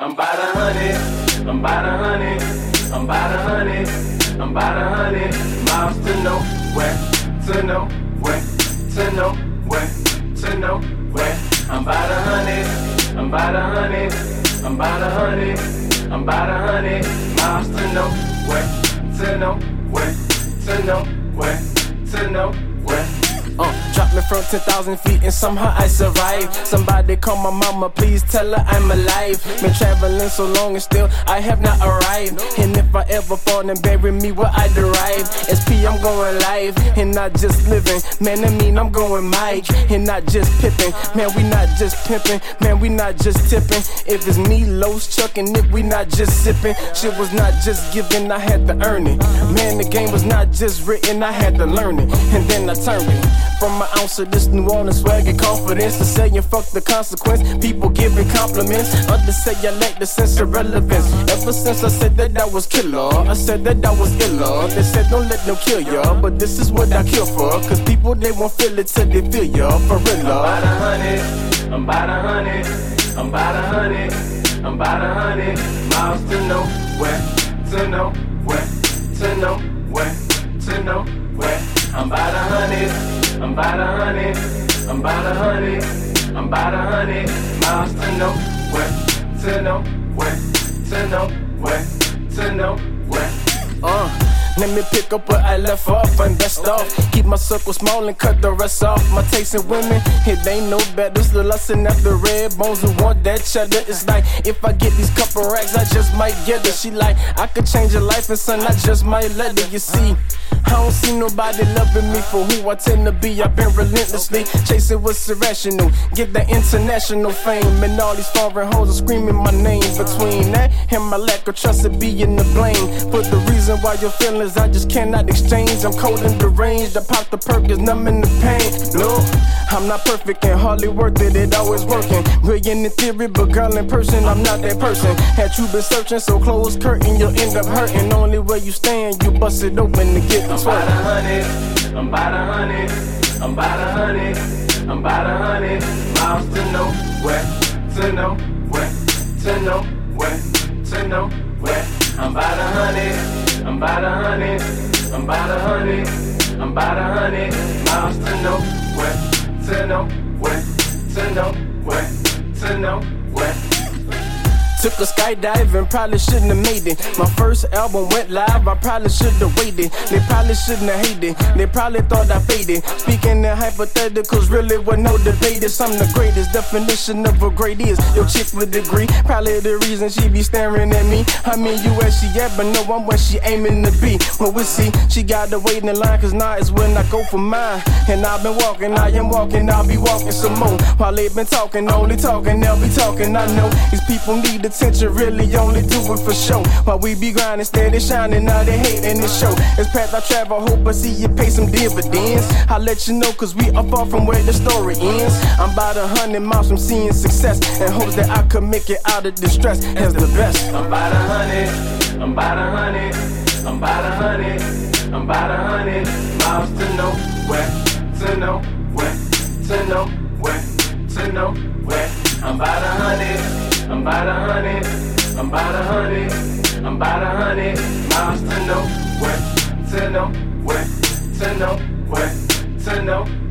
I'm about a hundred, I'm about a hundred, I'm about a hundred, I'm about a hundred miles to nowhere, to nowhere, to nowhere, to nowhere. I'm about a hundred, I'm about a hundred, I'm about a hundred, I'm about a hundred miles to nowhere, to nowhere, to nowhere, to nowhere. Uh, drop me from 10,000 feet and somehow I survive. Somebody call my mama, please tell her I'm alive. Been traveling so long and still I have not arrived. And if I ever fall, then bury me where I derive. SP, Going live and not just living. Man, I mean, I'm going Mike and not just pipping. Man, we not just pimping. Man, we not just tipping. If it's me, Los, Chuck, and Nick, we not just sipping. Shit was not just given, I had to earn it. Man, the game was not just written, I had to learn it. And then I turned it. From an ounce of this New Orleans swag and confidence to saying fuck the consequence. People giving compliments. Others say I lack the sense of relevance. Ever since I said that I was killer, I said that I was iller. They said don't let them kill ya, but this is what I kill for. Cause people they won't feel it till they feel ya for real. I'm about uh. a hundred, I'm about a hundred, I'm about a hundred, I'm about a hundred miles to nowhere, to nowhere, to nowhere, to nowhere. I'm about a hundred. I'm about a hundred, I'm about a hundred, I'm about a hundred miles to nowhere, to nowhere, to nowhere, Let me pick up where I left off and best off. Keep my circle small and cut the rest off. My taste in women, it ain't no better. the lusting after red bones who want that cheddar. It's like if I get these couple racks, I just might get her. She like, I could change your life and son, I just might let her. You see, I don't see nobody loving me for who I tend to be. I've been relentlessly chasing what's irrational. Get the international fame, and all these foreign hoes are screaming my name. Between that and my lack of trust, it being the blame for the reason why your feelings I just cannot exchange. I'm cold and deranged. I pop the perk, is numbing the pain. No, I'm not perfect and hardly worth it. It always working. Brilliant in theory, but girl in person, I'm not that person. Had you been searching, so close curtain, you'll end up hurting. Only where you stand, you bust it open to get I'm about a hundred, I'm about a hundred, I'm about a hundred, I'm about a hundred. Miles to nowhere, to nowhere, to nowhere, to nowhere. I'm about a hundred, I'm about a hundred, I'm about a hundred, I'm about a hundred. Miles to nowhere, to nowhere, to nowhere, to nowhere. Took a skydiving, probably shouldn't have made it. My first album went live, I probably should have waited. They probably shouldn't have hated, they probably thought I faded. Speaking in hypotheticals, really with no debate. It's I'm the greatest definition of a great is. Your chick with degree, probably the reason she be staring at me. I mean, you where she at, but no, I'm where she aiming to be. Well, we see, she got to wait in line, cause now is when I go for mine. And I've been walking, I am walking, I'll be walking some more. While they been talking, only talking, they'll be talking. I know these people need really only do it for show. While we be grinding, steady shining, now they hating the show. It's path I travel, hope I see you pay some dividends. I'll let you know, cause we are far from where the story ends. I'm about a hundred miles from seeing success, and hopes that I could make it out of distress as the best. I'm about a hundred, I'm about a hundred, I'm about a hundred, I'm about a hundred miles to nowhere, to nowhere, to nowhere, to nowhere. I'm about a hundred, I'm about a hundred, I'm about a hundred, I'm about a hundred miles to nowhere, to nowhere, to nowhere, to nowhere.